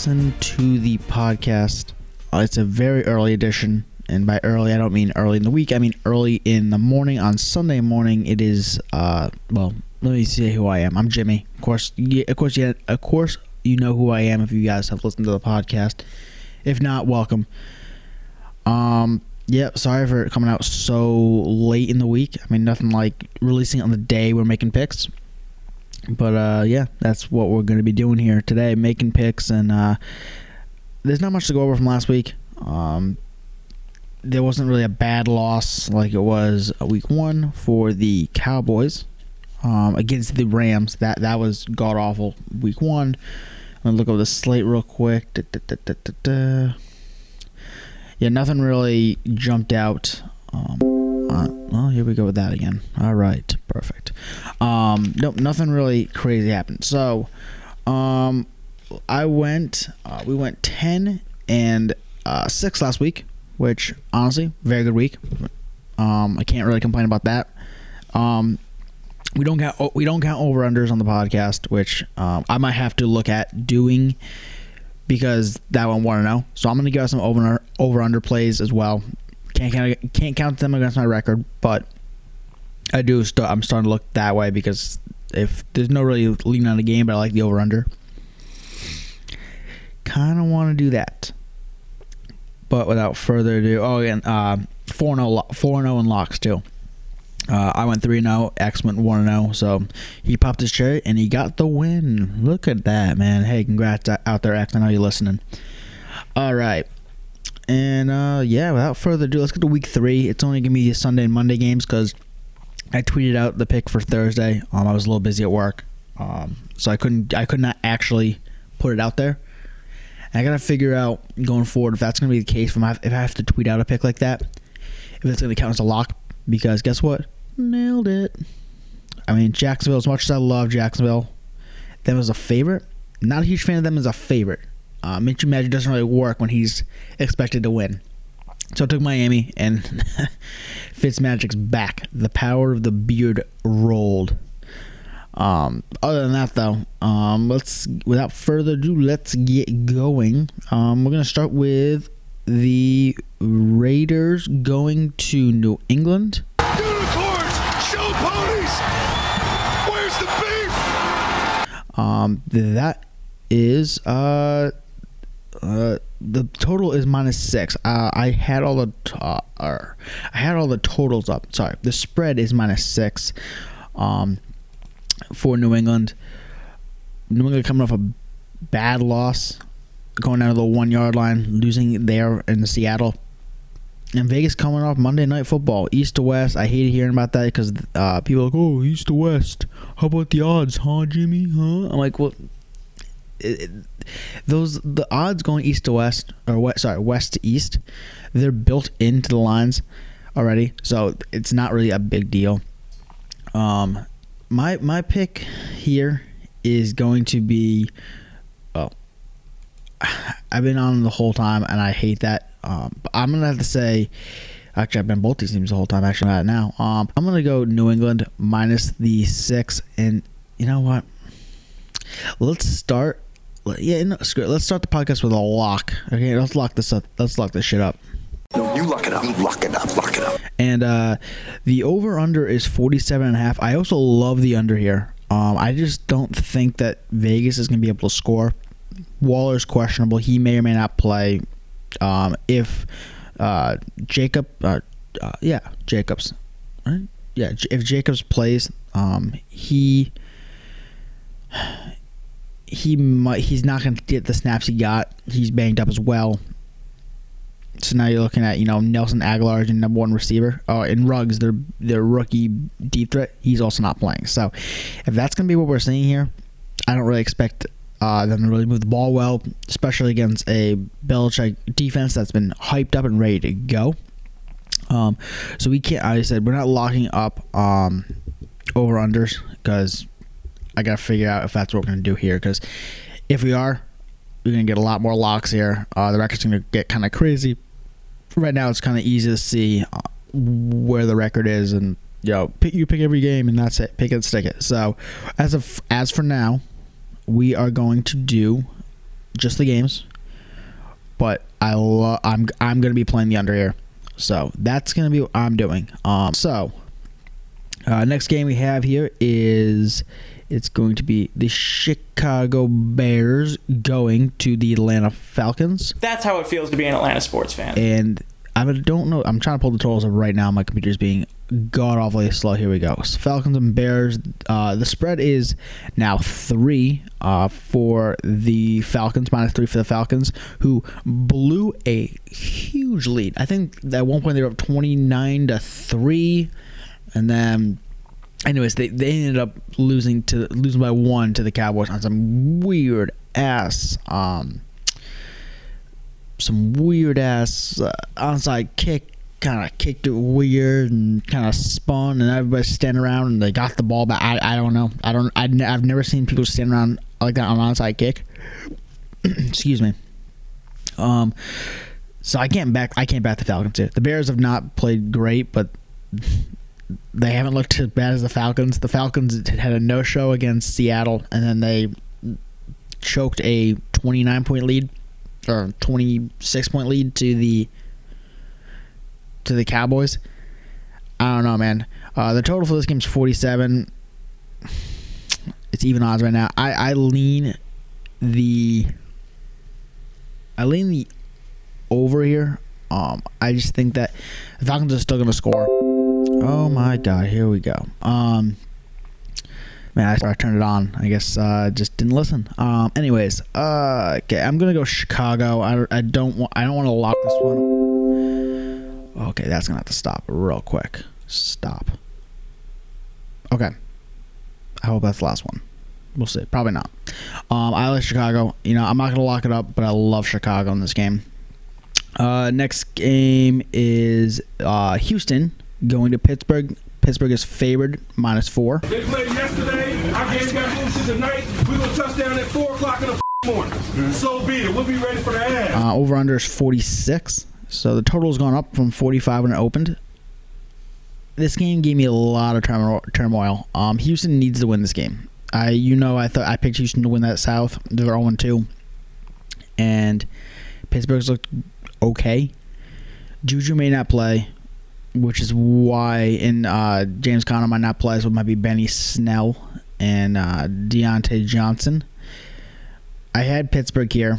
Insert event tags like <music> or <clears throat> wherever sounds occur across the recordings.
Listen to the podcast. Uh, it's a very early edition, and by early, I don't mean early in the week. I mean early in the morning on Sunday morning. It is, uh, well, let me see who I am. I'm Jimmy. Of course, of course, yeah, of course, you know who I am if you guys have listened to the podcast. If not, welcome. Um, yeah, sorry for coming out so late in the week. I mean, nothing like releasing it on the day we're making picks. But uh, yeah, that's what we're going to be doing here today, making picks. And uh, there's not much to go over from last week. Um, there wasn't really a bad loss like it was week one for the Cowboys um, against the Rams. That that was god awful week one. I'm gonna look over the slate real quick. Da, da, da, yeah, nothing really jumped out. Um, well, here we go with that again. All right, perfect. Um, nope, nothing really crazy happened. So, um, I went. Uh, we went ten and uh, six last week, which honestly, very good week. Um, I can't really complain about that. Um, we don't count we don't count over unders on the podcast, which um, I might have to look at doing because that one want to know. So I'm gonna give some over over under plays as well. Can't count can't count them against my record, but I do. i I'm starting to look that way because if there's no really lean on the game, but I like the over under. Kind of want to do that. But without further ado, oh, and uh, 4 0 4 0 in locks too. Uh, I went 3 0. X went 1 0. So he popped his cherry and he got the win. Look at that, man. Hey, congrats out there, X. I know you're listening. All right. And uh, yeah, without further ado, let's get to week three. It's only going to be the Sunday and Monday games because I tweeted out the pick for Thursday. Um, I was a little busy at work. Um, so I couldn't I could not actually put it out there. And I gotta figure out going forward if that's gonna be the case. If if I have to tweet out a pick like that, if it's gonna count as a lock, because guess what? Nailed it. I mean, Jacksonville, as much as I love Jacksonville, them as a favorite, not a huge fan of them as a favorite. Uh, Magic doesn't really work when he's expected to win. So I took Miami, and <laughs> Fitzmagic's back. The power of the beard rolled. Um, other than that, though, um, let's without further ado, let's get going. Um, we're gonna start with the Raiders going to New England. Unicorns, show ponies. Where's the beef? Um, that is uh, uh, the total is minus six. Uh, I had all the uh, I had all the totals up. Sorry, the spread is minus six. Um, for New England. New England coming off a bad loss going down to the one yard line, losing there in Seattle. And Vegas coming off Monday Night Football, East to West. I hate hearing about that because uh, people are like, oh, East to West. How about the odds, huh, Jimmy? Huh? I'm like, well, it, those the odds going East to West or west, sorry, West to East, they're built into the lines already, so it's not really a big deal. Um, my my pick here is going to be <sighs> I've been on the whole time, and I hate that. Um, but I'm gonna have to say, actually, I've been both these teams the whole time. Actually, not now. Um, I'm gonna go New England minus the six, and you know what? Let's start. Yeah, no, screw it. Let's start the podcast with a lock. Okay, let's lock this up. Let's lock this shit up. No, you lock it up. You Lock it up. Lock it up. And uh, the over under is 47 and a half. I also love the under here. Um, I just don't think that Vegas is going to be able to score. Waller's questionable. He may or may not play. Um, if uh, Jacob, uh, uh, yeah, Jacobs, right? Yeah, if Jacobs plays, um, he he might he's not going to get the snaps he got. He's banged up as well. So now you're looking at you know Nelson Agholor as number one receiver. Oh, and Ruggs, their their rookie deep threat, he's also not playing. So if that's going to be what we're seeing here, I don't really expect uh, them to really move the ball well, especially against a Belichick defense that's been hyped up and ready to go. Um, so we can't. I said we're not locking up um, over unders because I got to figure out if that's what we're going to do here. Because if we are, we're going to get a lot more locks here. Uh, the record's going to get kind of crazy. Right now, it's kind of easy to see uh, where the record is, and you know, pick you pick every game, and that's it. Pick it, stick it. So as of as for now, we are going to do just the games, but I lo- I'm I'm gonna be playing the under here, so that's gonna be what I'm doing. Um, so uh, next game we have here is it's going to be the Chicago Bears going to the Atlanta Falcons, That's how it feels to be an Atlanta sports fan. and I don't know. I'm trying to pull the totals up right now. My computer's being god awfully slow. Here we go. So Falcons and Bears. Uh, the spread is now three uh, for the Falcons, minus three for the Falcons, who blew a huge lead. I think at one point they were up 29 to three, and then. Anyways, they, they ended up losing to losing by one to the Cowboys on some weird ass um, some weird ass uh, onside kick. Kind of kicked it weird and kind of spun, and everybody standing around and they got the ball back. I, I don't know. I don't. I've never seen people stand around like that on an onside kick. <clears throat> Excuse me. Um. So I can't back. I can't back the Falcons here. The Bears have not played great, but they haven't looked as bad as the Falcons. The Falcons had a no-show against Seattle, and then they choked a 29 point lead or 26 point lead to the to the Cowboys. I don't know, man. Uh, the total for this game is 47. It's even odds right now. I, I lean the I lean the over here. Um, I just think that the Falcons are still going to score. Oh my God! Here we go. Um, man, I, I turned it on. I guess uh, just didn't listen. Um, anyways, uh, okay, I'm gonna go Chicago. I, I don't want I don't want to lock this one. Okay, that's gonna have to stop real quick. Stop. Okay. I hope that's the last one. We'll see. Probably not. Um, I like Chicago. You know, I'm not gonna lock it up, but I love Chicago in this game. Uh, next game is uh, Houston going to Pittsburgh. Pittsburgh is favored minus four. They played yesterday. Our game got moved to tonight. We're going to touch down at 4 o'clock in the f- morning. So be it. We'll be ready for the ass. Uh, over under is 46. So the total's gone up from 45 when it opened. This game gave me a lot of turmoil. Um, Houston needs to win this game. I, you know, I thought I picked Houston to win that South. They're 0 2, and Pittsburgh's looked okay. Juju may not play, which is why in uh, James Conner might not play. So it might be Benny Snell and uh, Diontae Johnson. I had Pittsburgh here.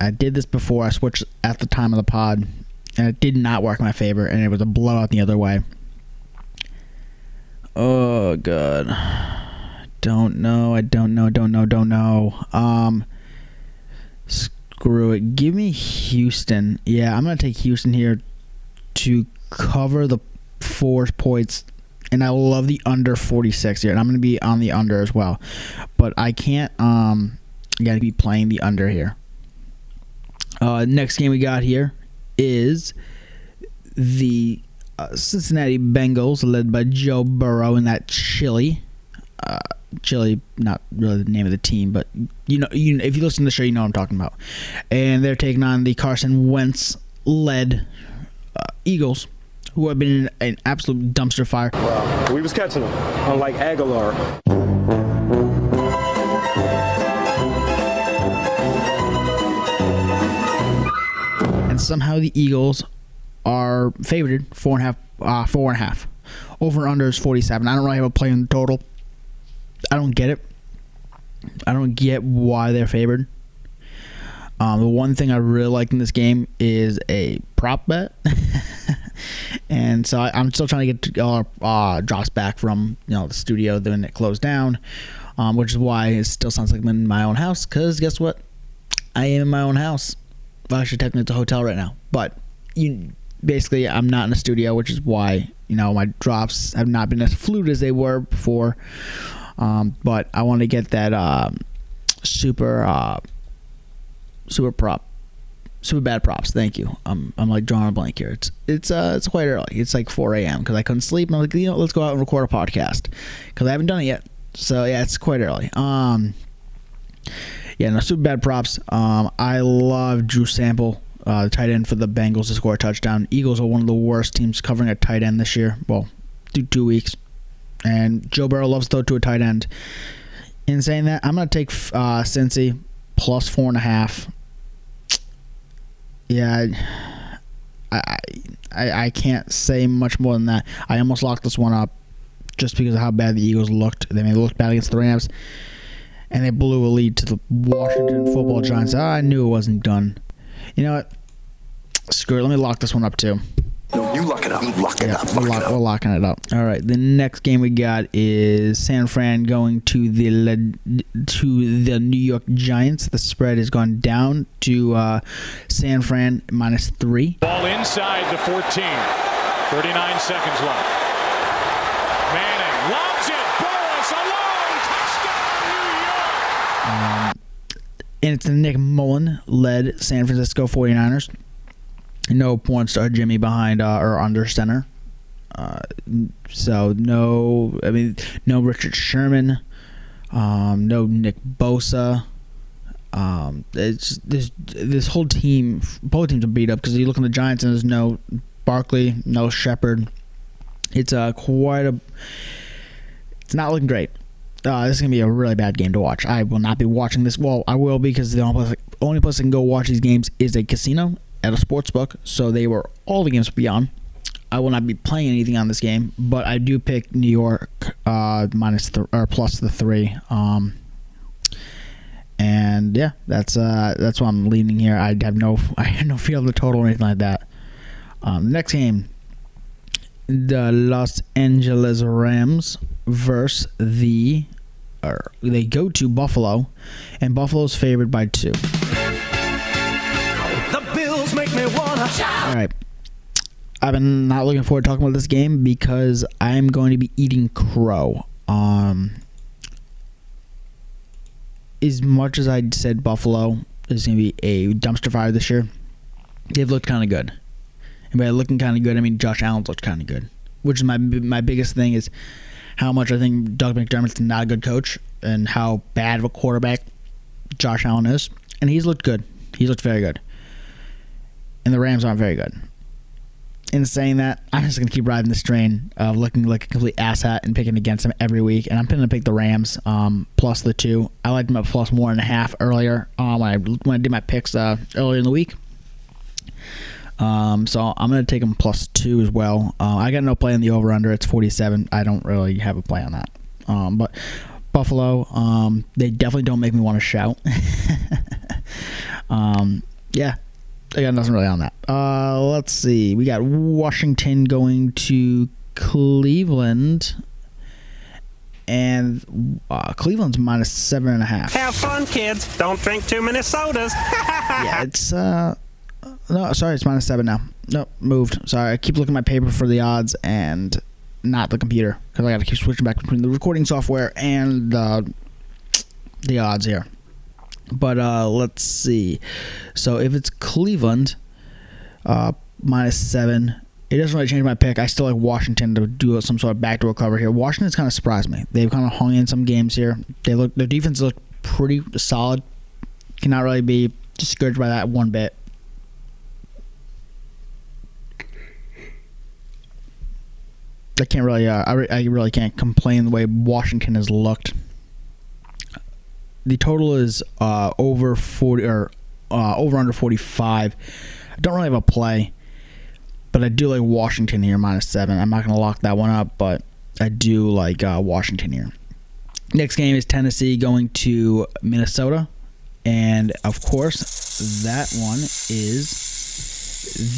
I did this before. I switched at the time of the pod, and it did not work in my favor, and it was a blowout the other way. Oh god, don't know. I don't know. Don't know. Don't know. Um, screw it. Give me Houston. Yeah, I'm gonna take Houston here to cover the four points, and I love the under 46 here, and I'm gonna be on the under as well. But I can't. Um, gotta be playing the under here. Uh, next game we got here is the uh, Cincinnati Bengals, led by Joe Burrow in that chili. Uh, chili, not really the name of the team, but you know, you if you listen to the show, you know I'm talking about. And they're taking on the Carson Wentz led uh, Eagles, who have been in an absolute dumpster fire. We was catching them, unlike Aguilar. and somehow the Eagles are favored four and a half, uh, four and a half. Over and under is forty seven. I don't really have a play in the total. I don't get it. I don't get why they're favored. Um, the one thing I really like in this game is a prop bet, <laughs> and so I, I'm still trying to get uh, uh, drops back from you know the studio when it closed down, um, which is why it still sounds like I'm in my own house. Cause guess what, I am in my own house. Well, actually, technically, it's a hotel right now, but you basically I'm not in a studio, which is why you know my drops have not been as fluid as they were before. Um, but I want to get that um, super uh, super prop super bad props. Thank you. I'm I'm like drawing a blank here. It's it's uh it's quite early. It's like 4 a.m. because I couldn't sleep. And I'm like, you know, let's go out and record a podcast because I haven't done it yet. So yeah, it's quite early. Um, yeah, no super bad props. Um, I love Drew Sample, uh, the tight end for the Bengals to score a touchdown. Eagles are one of the worst teams covering a tight end this year. Well, through two weeks, and Joe Burrow loves to throw to a tight end. In saying that, I'm gonna take uh, Cincy plus four and a half. Yeah, I, I I can't say much more than that. I almost locked this one up just because of how bad the Eagles looked. They made look bad against the Rams, and they blew a lead to the Washington Football Giants. I knew it wasn't done. You know what? Screw it. Let me lock this one up too. No, you lock it up. Lock it Yeah, up. we're, Lock lock- it we're locking it up. All right. The next game we got is San Fran going to the Le- to the New York Giants. The spread has gone down to uh, San Fran minus three. Ball inside the 14. 39 seconds left. Manning lobs it. Burress alone. Touchdown, New York. and it's the Nick Mullen led San Francisco 49ers. No points to Jimmy behind uh, or under center. Uh, so no, I mean no Richard Sherman, um, no Nick Bosa. Um, it's this this whole team, both teams are beat up because you look at the Giants and there's no Barkley, no Shepard. It's uh, quite a. It's not looking great. Uh, this is gonna be a really bad game to watch. I will not be watching this. Well, I will because the only place, only place I can go watch these games is a casino at a sports book. So they were all the games will be on. I will not be playing anything on this game, but I do pick New York uh, minus th- or plus the three. Um, and yeah, that's uh, that's why I'm leaning here. I have no <laughs> I have no feel of the total or anything like that. Um, next game, the Los Angeles Rams versus the or they go to Buffalo, and Buffalo's favored by two. All right. I've been not looking forward to talking about this game because I'm going to be eating crow. Um, as much as I said Buffalo is going to be a dumpster fire this year, they've looked kind of good. And by looking kind of good, I mean Josh Allen's looked kind of good. Which is my my biggest thing is how much I think Doug McDermott's not a good coach and how bad of a quarterback Josh Allen is. And he's looked good. He's looked very good. And the Rams aren't very good in saying that, I'm just gonna keep riding this train of looking like a complete asshat and picking against them every week. And I'm gonna pick the Rams um, plus the two. I liked them at plus one and a half earlier um, when I when I did my picks uh, earlier in the week. Um, so I'm gonna take them plus two as well. Uh, I got no play on the over under. It's 47. I don't really have a play on that. Um, but Buffalo, um, they definitely don't make me want to shout. <laughs> um, yeah, I got nothing really on that. Uh, let's see. We got Washington going to Cleveland, and uh, Cleveland's minus seven and a half. Have fun, kids. Don't drink too many sodas. <laughs> yeah, it's uh, no, sorry, it's minus seven now. Nope, moved. Sorry, I keep looking at my paper for the odds and not the computer because I got to keep switching back between the recording software and the the odds here. But uh, let's see. So if it's Cleveland, uh, minus seven, it doesn't really change my pick. I still like Washington to do some sort of backdoor cover here. Washington's kind of surprised me. They've kind of hung in some games here. They look their defense looked pretty solid. Cannot really be discouraged by that one bit. I can't really, uh, I, re- I really can't complain the way Washington has looked. The total is uh, over forty or uh, over under forty five. I don't really have a play, but I do like Washington here minus seven. I'm not gonna lock that one up, but I do like uh, Washington here. Next game is Tennessee going to Minnesota, and of course that one is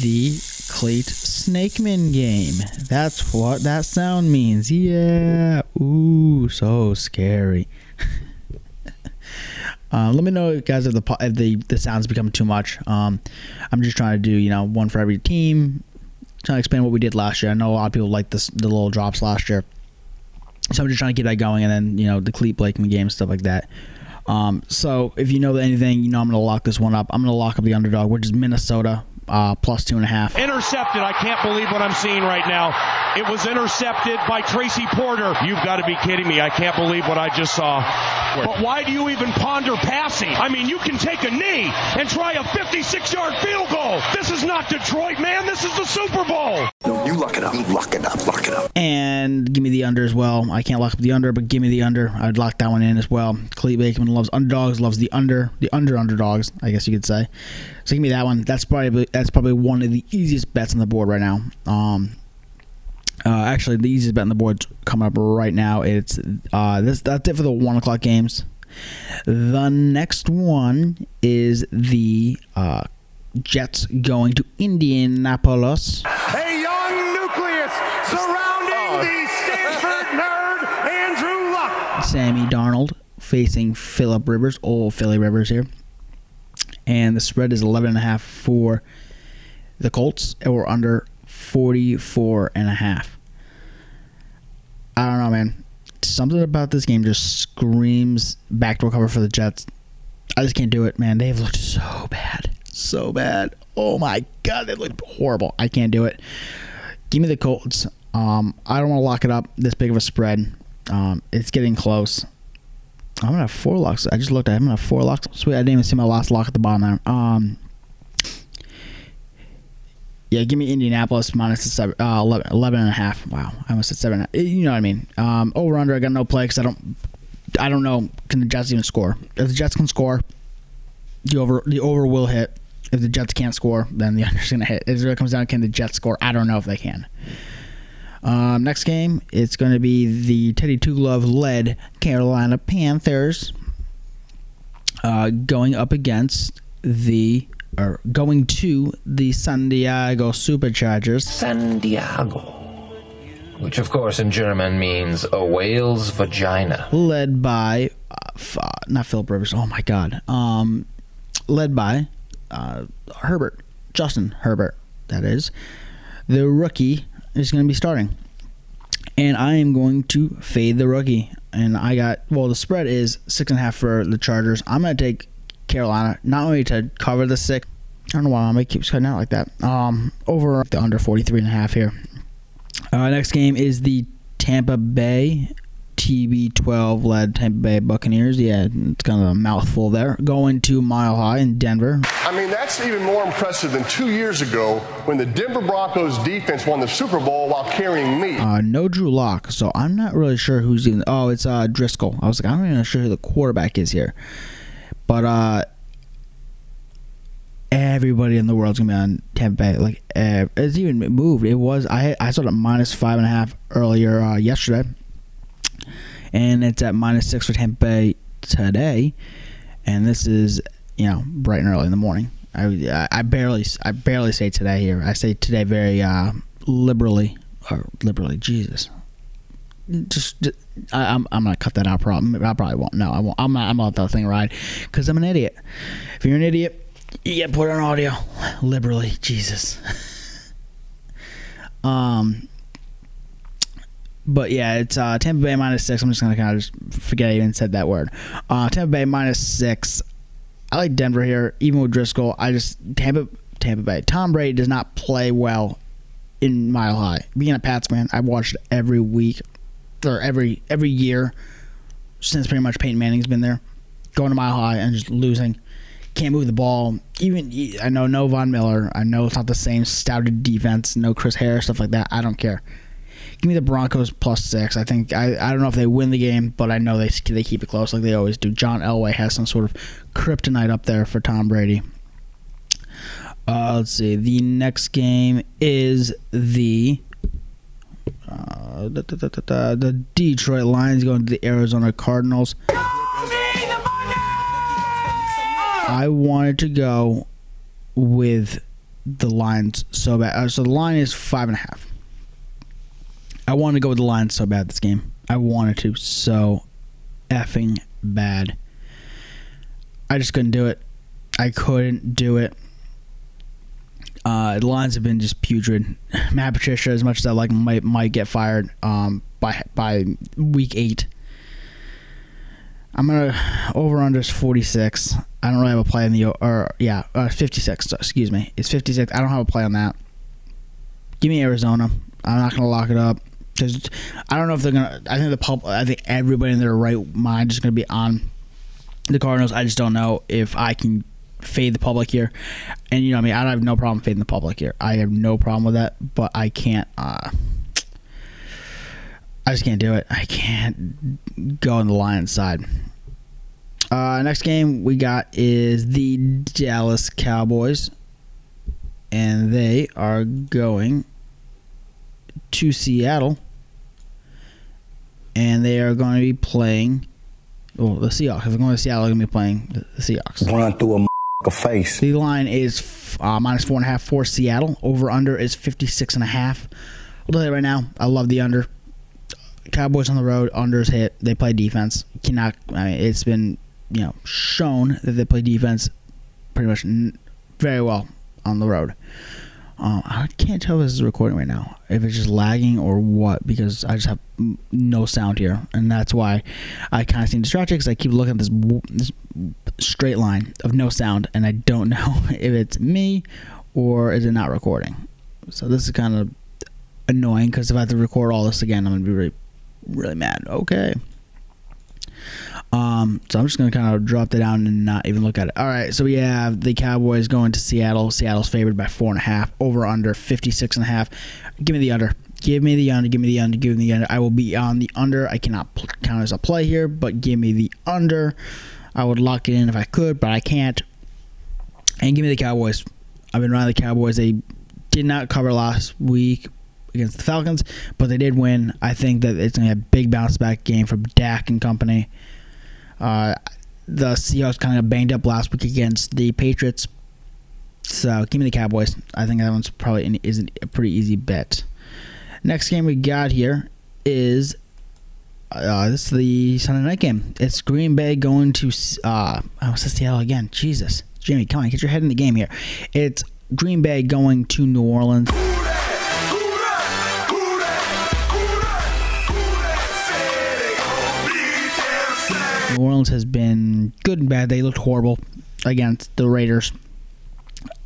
the Clayt Snakeman game. That's what that sound means. Yeah. Ooh, so scary. <laughs> Uh, let me know, guys, if the if the the sounds become too much. Um, I'm just trying to do you know one for every team. Trying to explain what we did last year. I know a lot of people like this the little drops last year, so I'm just trying to keep that going, and then you know the Clete Blakeman game stuff like that. Um, so if you know anything, you know I'm gonna lock this one up. I'm gonna lock up the underdog, which is Minnesota uh, plus two and a half. Intercepted. I can't believe what I'm seeing right now. It was intercepted by Tracy Porter. You've got to be kidding me. I can't believe what I just saw. But why do you even ponder passing? I mean, you can take a knee and try a 56 yard field goal. This is not Detroit, man. This is the Super Bowl. No, you You lock it up. Lock it up. Lock it up. And give me the under as well. I can't lock up the under, but give me the under. I'd lock that one in as well. Clete Blakeman loves underdogs, loves the under, the under underdogs, I guess you could say. So give me that one. That's probably that's probably one of the easiest bets on the board right now. Um, uh, actually, the easiest bet on the board's coming up right now. It's uh, this. That's it for the one o'clock games. The next one is the uh, Jets going to Indianapolis. A young nucleus surrounding oh. the Stanford <laughs> nerd, Andrew Luck. Sammy Darnold facing Philip Rivers, old Philly Rivers here. And the spread is 11.5 for the Colts, and we're under 44.5. I don't know, man. Something about this game just screams backdoor cover for the Jets. I just can't do it, man. They've looked so bad. So bad. Oh my god, they look horrible. I can't do it. Give me the Colts. Um, I don't want to lock it up this big of a spread. Um, it's getting close. I'm gonna have four locks. I just looked at. it. I'm gonna have four locks. Sweet. I didn't even see my last lock at the bottom there. Um, yeah, give me Indianapolis minus the seven, uh, 11, 11 and a half. Wow, I almost said seven. You know what I mean? Um, over under. I got no play because I don't. I don't know. Can the Jets even score? If the Jets can score, the over the over will hit. If the Jets can't score, then the <laughs> under's gonna hit. If it really comes down. Can the Jets score? I don't know if they can. Um, next game, it's going to be the Teddy Two Glove led Carolina Panthers uh, going up against the or going to the San Diego Superchargers. San Diego. Which, of course, in German means a whale's vagina. led by uh, uh, not Philip Rivers. Oh my God. Um, led by uh, Herbert, Justin Herbert. That is the rookie is going to be starting, and I am going to fade the rookie. And I got well. The spread is six and a half for the Chargers. I'm going to take Carolina not only to cover the six. I don't know why my keeps cutting out like that. Um, over the under 43 and a half here. Uh, next game is the Tampa Bay TB12 led Tampa Bay Buccaneers. Yeah, it's kind of a mouthful there. Going to Mile High in Denver. I mean, that's even more impressive than two years ago when the Denver Broncos defense won the Super Bowl while carrying me. Uh, no Drew Lock, so I'm not really sure who's even. Oh, it's uh, Driskel. I was like, I'm not even sure who the quarterback is here, but uh, everybody in the world's gonna be on Tampa Bay. Like, uh, it's even moved. It was I I saw it at minus five and a half earlier uh, yesterday, and it's at minus six for Tampa Bay today, and this is you know bright and early in the morning. I, I barely I barely say today here. I say today very uh, liberally or liberally. Jesus, just, just I, I'm I'm gonna cut that out. Probably I probably won't. No, I won't. I'm not. I'm let that thing ride because I'm an idiot. If you're an idiot, you get put on audio liberally. Jesus. <laughs> um. But yeah, it's uh, Tampa Bay minus six. I'm just gonna kind of just forget I even said that word. Uh, Tampa Bay minus six. I like Denver here, even with Driskel. I just Tampa Tampa Bay. Tom Brady does not play well in Mile High. Being a Pats fan, I've watched every week or every every year since pretty much Peyton Manning's been there. Going to Mile High and just losing. Can't move the ball. Even I know no Von Miller. I know it's not the same stouted defense. No Chris Harris stuff like that. I don't care. Give me the Broncos plus six. I think I, I don't know if they win the game, but I know they they keep it close like they always do. John Elway has some sort of kryptonite up there for Tom Brady. Uh, let's see. The next game is the uh, da, da, da, the Detroit Lions going to the Arizona Cardinals. I wanted to go with the Lions so bad. Uh, so the line is five and a half. I wanted to go with the Lions so bad this game. I wanted to so effing bad. I just couldn't do it. I couldn't do it. Uh, the Lions have been just putrid. <laughs> Matt Patricia, as much as I like, might might get fired um, by by week eight. I'm gonna over under is 46. I don't really have a play in the or yeah uh, 56. Excuse me, it's 56. I don't have a play on that. Give me Arizona. I'm not gonna lock it up because I don't know if they're gonna. I think the pub. I think everybody in their right mind is gonna be on the Cardinals. I just don't know if I can fade the public here, and you know, I mean, I don't have no problem fading the public here. I have no problem with that, but I can't. Uh, I just can't do it. I can't go on the Lions side. Uh, next game we got is the Dallas Cowboys, and they are going to Seattle, and they are going to be playing. Well, the Seahawks. If they're going to Seattle, they're going to be playing the, the Seahawks. Run through a face. The line is uh, minus four and a half for Seattle. Over under is fifty six and a half. I'll tell you right now, I love the under. Cowboys on the road, unders hit. They play defense. Cannot. I mean, it's been you know shown that they play defense pretty much n- very well on the road. Um, I can't tell if this is recording right now, if it's just lagging or what, because I just have no sound here, and that's why I kind of seem distracted because I keep looking at this, this straight line of no sound, and I don't <laughs> know if it's me or is it not recording. So this is kind of annoying because if I have to record all this again, I'm gonna be really, really mad. Okay. Um, so I'm just gonna kind of drop that down and not even look at it. All right, so we have the Cowboys going to Seattle. Seattle's favored by four and a half. Over under 56 and a half. Give me the under. Give me the under. Give me the under. Give me the under. I will be on the under. I cannot count as a play here, but give me the under. I would lock it in if I could, but I can't. And give me the Cowboys. I've been riding the Cowboys. They did not cover last week against the Falcons, but they did win. I think that it's going to be a big bounce back game from Dak and company. Uh, the Seahawks kind of banged up last week against the Patriots. So give me the Cowboys. I think that one's probably an, is a pretty easy bet. Next game we got here is uh, this is the Sunday night game. It's Green Bay going to uh, I was Seattle again. Jesus, Jimmy, come on, get your head in the game here. It's Green Bay going to New Orleans. New Orleans has been good and bad. They looked horrible against the Raiders.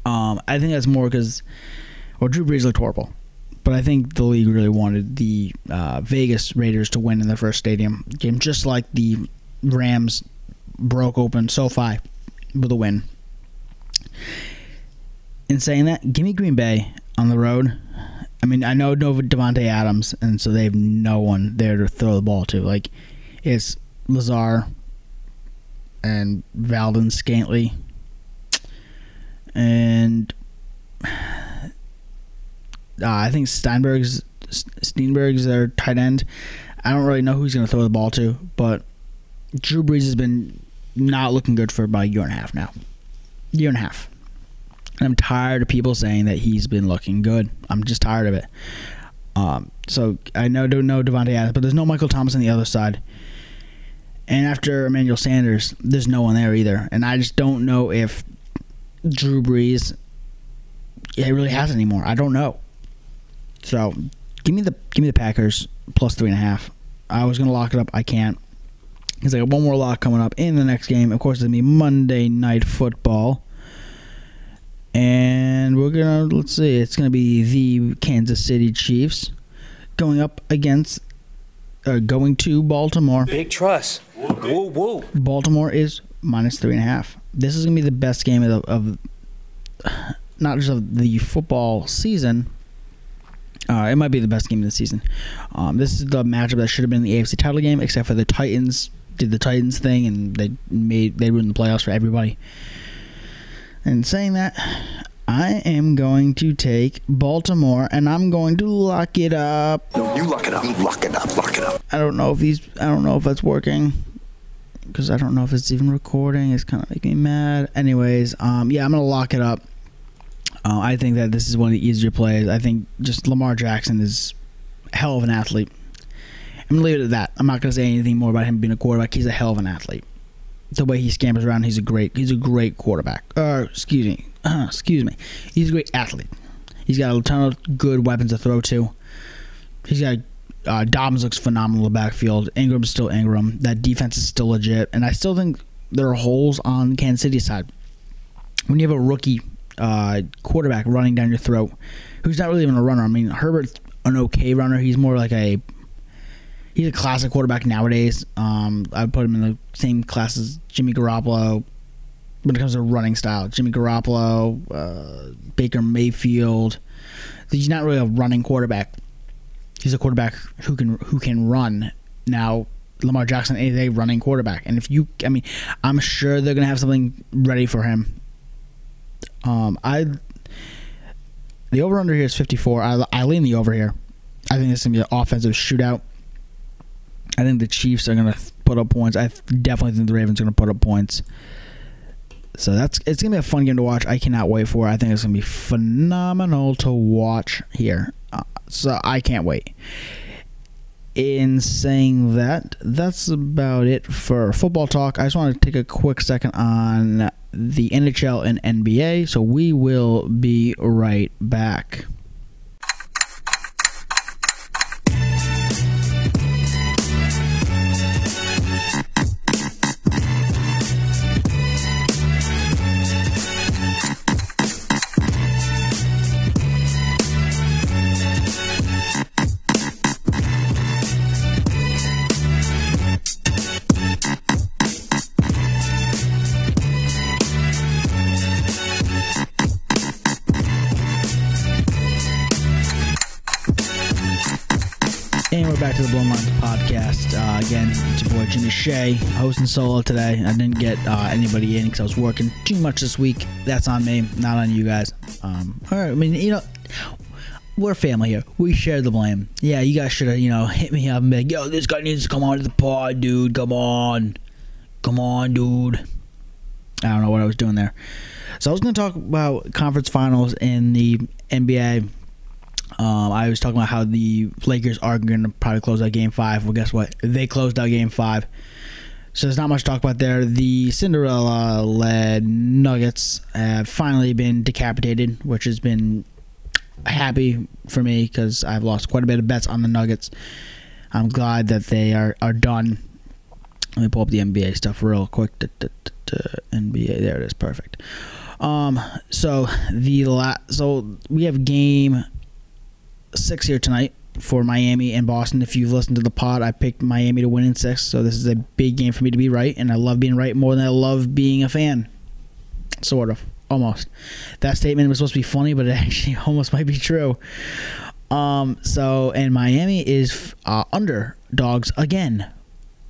Um, I think that's more because, well, Drew Brees looked horrible, but I think the league really wanted the uh, Vegas Raiders to win in their first stadium game, just like the Rams broke open SoFi with a win. In saying that, give me Green Bay on the road. I mean, I know no Davante Adams, and so they have no one there to throw the ball to. Like, it's Lazard and Valden Scantley. And uh, I think Steinberg's Steinberg's their tight end. I don't really know who's going to throw the ball to, but Drew Brees has been not looking good for about a year and a half now. Year and a half. And I'm tired of people saying that he's been looking good. I'm just tired of it. Um, so I know don't know Davante Adams, but there's no Michael Thomas on the other side. And after Emmanuel Sanders, there's no one there either. And I just don't know if Drew Brees yeah, really has anymore. I don't know. So give me the give me the Packers plus three and a half. I was gonna lock it up. I can't. Because I got one more lock coming up in the next game. Of course, it's gonna be Monday night football. And we're gonna let's see, it's gonna be the Kansas City Chiefs going up against uh, going to Baltimore. Big trust. Woo woo. Baltimore is minus three and a half. This is gonna be the best game of, the, of not just of the football season. Uh, it might be the best game of the season. Um, this is the matchup that should have been the AFC title game, except for the Titans did the Titans thing and they made they ruined the playoffs for everybody. And saying that, I am going to take Baltimore and I'm going to lock it up. No, you lock it up. Lock it up. Lock it up. I don't know if these. I don't know if that's working because I don't know if it's even recording. It's kind of making me mad. Anyways, um, yeah, I'm gonna lock it up. Uh, I think that this is one of the easier plays. I think just Lamar Jackson is a hell of an athlete. I'm gonna leave it at that. I'm not gonna say anything more about him being a quarterback. He's a hell of an athlete. The way he scampers around, he's a great. He's a great quarterback. Uh, excuse me. Uh, <clears throat> excuse me. He's a great athlete. He's got a ton of good weapons to throw to. He's got uh, Dobbins looks phenomenal in the backfield. Ingram's still Ingram. That defense is still legit, and I still think there are holes on the Kansas City side. When you have a rookie uh, quarterback running down your throat, who's not really even a runner. I mean, Herbert's an okay runner. He's more like a he's a classic quarterback nowadays. Um, I would put him in the same class as Jimmy Garoppolo, when it comes to running style. Jimmy Garoppolo, uh, Baker Mayfield. He's not really a running quarterback. He's a quarterback who can who can run. Now Lamar Jackson is a running quarterback, and if you, I mean, I'm sure they're gonna have something ready for him. Um, I the over under here is 54. I, I lean the over here. I think this is gonna be an offensive shootout. I think the Chiefs are gonna put up points. I definitely think the Ravens are gonna put up points. So that's it's gonna be a fun game to watch. I cannot wait for it. I think it's gonna be phenomenal to watch here. Uh, so I can't wait. In saying that, that's about it for football talk. I just want to take a quick second on the NHL and NBA. So we will be right back. To the Blown Lines podcast. Uh, again, it's your boy Jimmy Shea, hosting solo today. I didn't get uh, anybody in because I was working too much this week. That's on me, not on you guys. Um, all right, I mean, you know, we're family here. We share the blame. Yeah, you guys should have, you know, hit me up and be like, yo, this guy needs to come on to the pod, dude. Come on. Come on, dude. I don't know what I was doing there. So I was going to talk about conference finals in the NBA. Um, I was talking about how the Lakers are going to probably close out Game Five. Well, guess what? They closed out Game Five, so there's not much to talk about there. The Cinderella-led Nuggets have finally been decapitated, which has been happy for me because I've lost quite a bit of bets on the Nuggets. I'm glad that they are are done. Let me pull up the NBA stuff real quick. NBA, there it is, perfect. Um, so the la- so we have game six here tonight for Miami and Boston. If you've listened to the pod, I picked Miami to win in six, so this is a big game for me to be right, and I love being right more than I love being a fan. Sort of, almost. That statement was supposed to be funny, but it <laughs> actually almost might be true. Um, so and Miami is uh, underdogs again.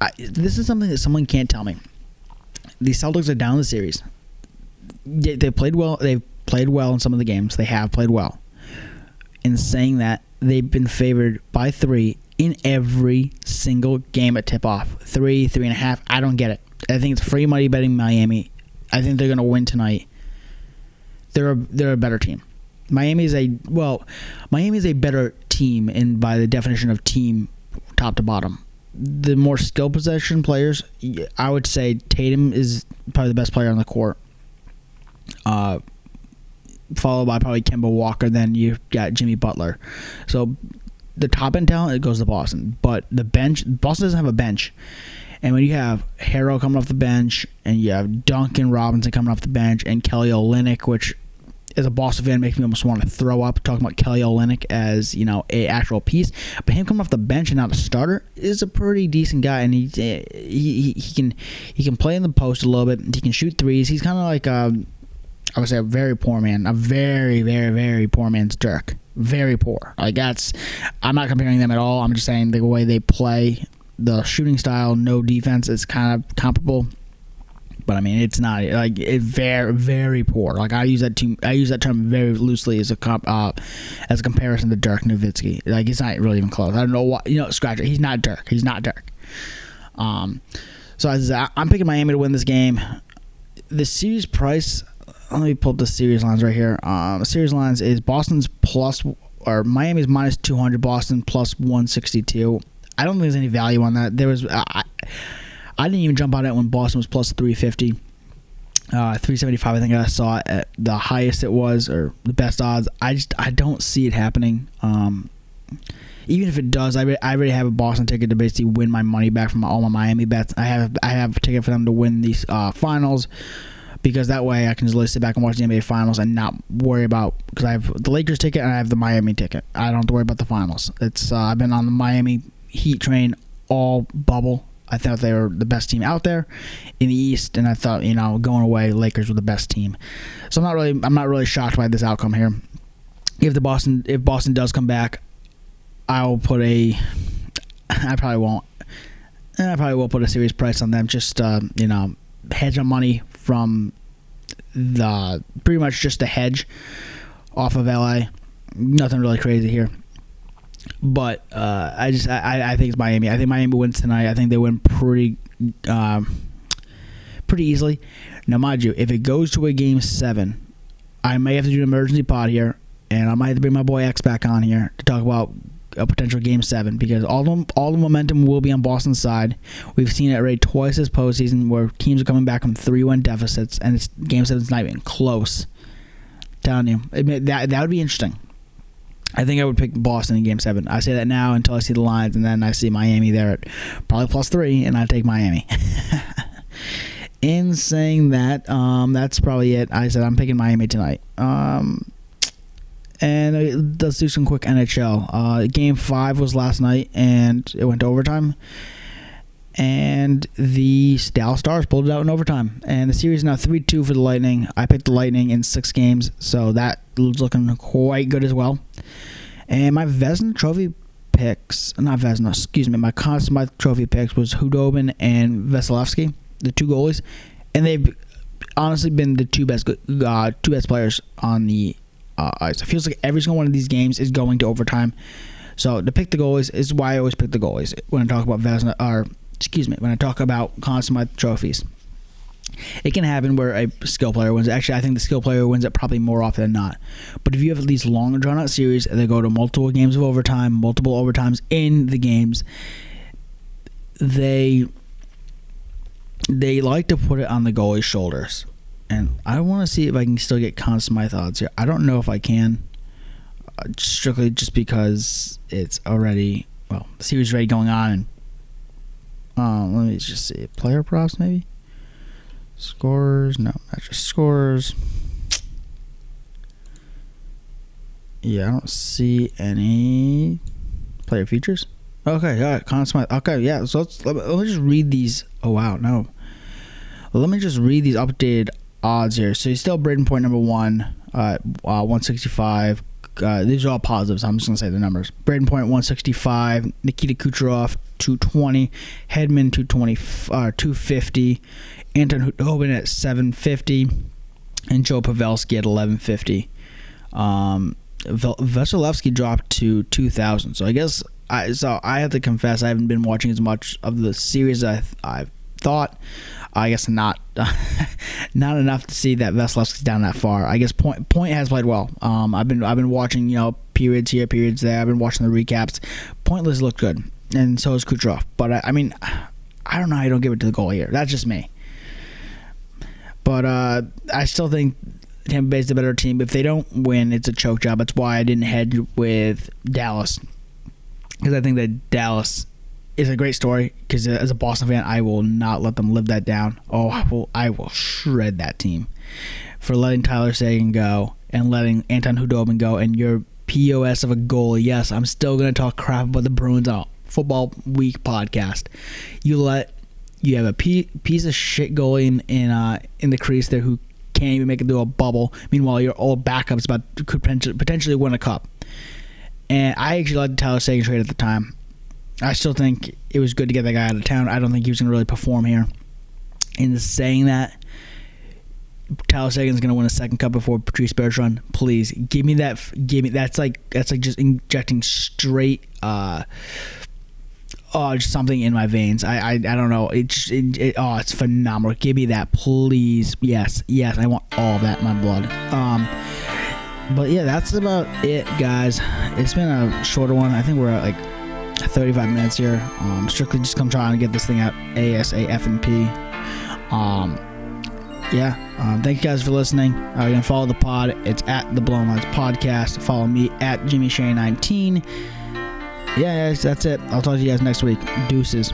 I, this is something that someone can't tell me. The Celtics are down the series. They, they played well. They've played well in some of the games. They have played well in saying that they've been favored by three in every single game at tip off. Three, three and a half. I don't get it. I think it's free money betting Miami. I think they're going to win tonight. They're a, they're a better team. Miami is a well, Miami is a better team, and by the definition of team, top to bottom. The more skill possession players, I would say Tatum is probably the best player on the court. Uh, followed by probably Kemba Walker. Then you got Jimmy Butler. So the top end talent it goes to Boston, but the bench Boston doesn't have a bench. And when you have Herro coming off the bench, and you have Duncan Robinson coming off the bench, and Kelly Olynyk, which as a Boston fan makes me almost want to throw up talking about Kelly Olynyk as you know a actual piece, but him coming off the bench and not a starter is a pretty decent guy, and he he, he can he can play in the post a little bit. He can shoot threes. He's kind of like um, I would say a very poor man, a very, very, very poor man's Dirk. Very poor. Like that's, I'm not comparing them at all. I'm just saying the way they play, the shooting style, no defense is kind of comparable. But I mean, it's not like it very, very poor. Like I use that team, I use that term very loosely as a comp, uh, as a comparison to Dirk Nowitzki. Like it's not really even close. I don't know what you know. Scratch it. He's not Dirk. He's not Dirk. Um, so as I'm picking Miami to win this game. The series price let me pull up the series lines right here. Um, series lines is Boston's plus or Miami's minus two hundred, Boston plus one sixty two. I don't think there's any value on that. There was I, I didn't even jump on it when Boston was plus three fifty. Uh, 375 I think I saw at the highest it was or the best odds I just I don't see it happening um, even if it does I, re- I already have a Boston ticket to basically win my money back from all my Miami bets I have I have a ticket for them to win these uh, finals because that way I can just really sit back and watch the NBA finals and not worry about because I have the Lakers ticket and I have the Miami ticket. I don't have to worry about the finals. It's uh, I've been on the Miami Heat train all bubble. I thought they were the best team out there in the East, and I thought you know going away, Lakers were the best team. So I'm not really I'm not really shocked by this outcome here. If the Boston if Boston does come back, I will put a. I probably won't. I probably will put a serious price on them. Just uh, you know, hedge on money from the pretty much just a hedge off of LA. Nothing really crazy here. But uh, I just I, I think it's Miami. I think Miami wins tonight. I think they win pretty um, pretty easily. Now, mind you, if it goes to a game seven, I may have to do an emergency pod here, and I might have to bring my boy X back on here to talk about a potential game seven because all the all the momentum will be on Boston's side. We've seen it already twice this postseason where teams are coming back from three one deficits, and it's game seven's not even close. telling you, that that would be interesting. I think I would pick Boston in Game Seven. I say that now until I see the lines, and then I see Miami there at probably plus three, and I take Miami. <laughs> in saying that, um, that's probably it. I said I'm picking Miami tonight. Um, and let's do some quick NHL. Uh, game five was last night, and it went to overtime. And the Dallas Stars pulled it out in overtime. And the series is now 3 2 for the Lightning. I picked the Lightning in six games, so that looking quite good as well. And my Vezina Trophy picks, not Vezina, excuse me, my Conn Smythe Trophy picks was Khudobin and Vasilevskiy, the two goalies. And they've honestly been the two best uh, two best players on the uh. It feels like every single one of these games is going to overtime. So to pick the goalies is why I always pick the goalies when I talk about Vezina, or excuse me, when I talk about Conn Smythe trophies. It can happen where a skill player wins. Actually, I think the skill player wins it probably more often than not. But if you have these long drawn out series and they go to multiple games of overtime, multiple overtimes in the games, they they like to put it on the goalie's shoulders. And I want to see if I can still get Conn Smythe odds here. I don't know if I can, uh, strictly just because it's already well, the series already going on. And uh, let me just see, player props maybe. Scores, no, not just scores. Yeah, I don't see any player features. Okay, all right, Conn Smythe. Okay, yeah. So let's let me just read these. Oh wow, no. Let me just read these updated odds here. So he's still Brayden Point number one, uh, uh 165. Uh, these are all positives. I'm just gonna say the numbers. Brayden Point 165, Nikita Kucherov 220, Hedman 220, uh, 250, Anton Khudobin at 750, and Joe Pavelski at 1150. Um, Vasilevskiy dropped to 2,000. So I guess I so I have to confess I haven't been watching as much of the series as I I thought. I guess not <laughs> not enough to see that Vasilevskiy's down that far. I guess Point Point has played well. Um, I've been I've been watching you know periods here, periods there. I've been watching the recaps. Pointless looked good, and so is Kucherov. But I, I mean, I don't know I don't give it to the goal here. That's just me. But uh, I still think Tampa Bay's the better team. If they don't win, it's a choke job. That's why I didn't head with Dallas because I think that Dallas is a great story. Because as a Boston fan, I will not let them live that down. Oh, I will, I will shred that team for letting Tyler Seguin go and letting Anton Khudobin go and your POS of a goal. Yes, I'm still gonna talk crap about the Bruins on Football Week podcast. You let you have a piece of shit goalie in in, uh, in the crease there who can't even make it through a bubble. Meanwhile, your old backups about could potentially win a cup. And I actually liked the Tyler Seguin trade at the time. I still think it was good to get that guy out of town. I don't think he was going to really perform here. In saying that, Tyler Seguin's going to win a second cup before Patrice Bergeron. Please give me that. Give me that's like that's like just injecting straight. uh Oh, just something in my veins. I I, I don't know. It, just, it, it oh, it's phenomenal. Give me that, please. Yes, yes. I want all that in my blood. Um, but yeah, that's about it, guys. It's been a shorter one. I think we're at like 35 minutes here. Um, strictly just come trying to get this thing out ASAFNP. Um, yeah, um, thank you guys for listening. Uh, you can follow the pod. It's at the Blown Lines Podcast. Follow me at Jimmy Shea 19. Yeah, that's it. I'll talk to you guys next week. Deuces.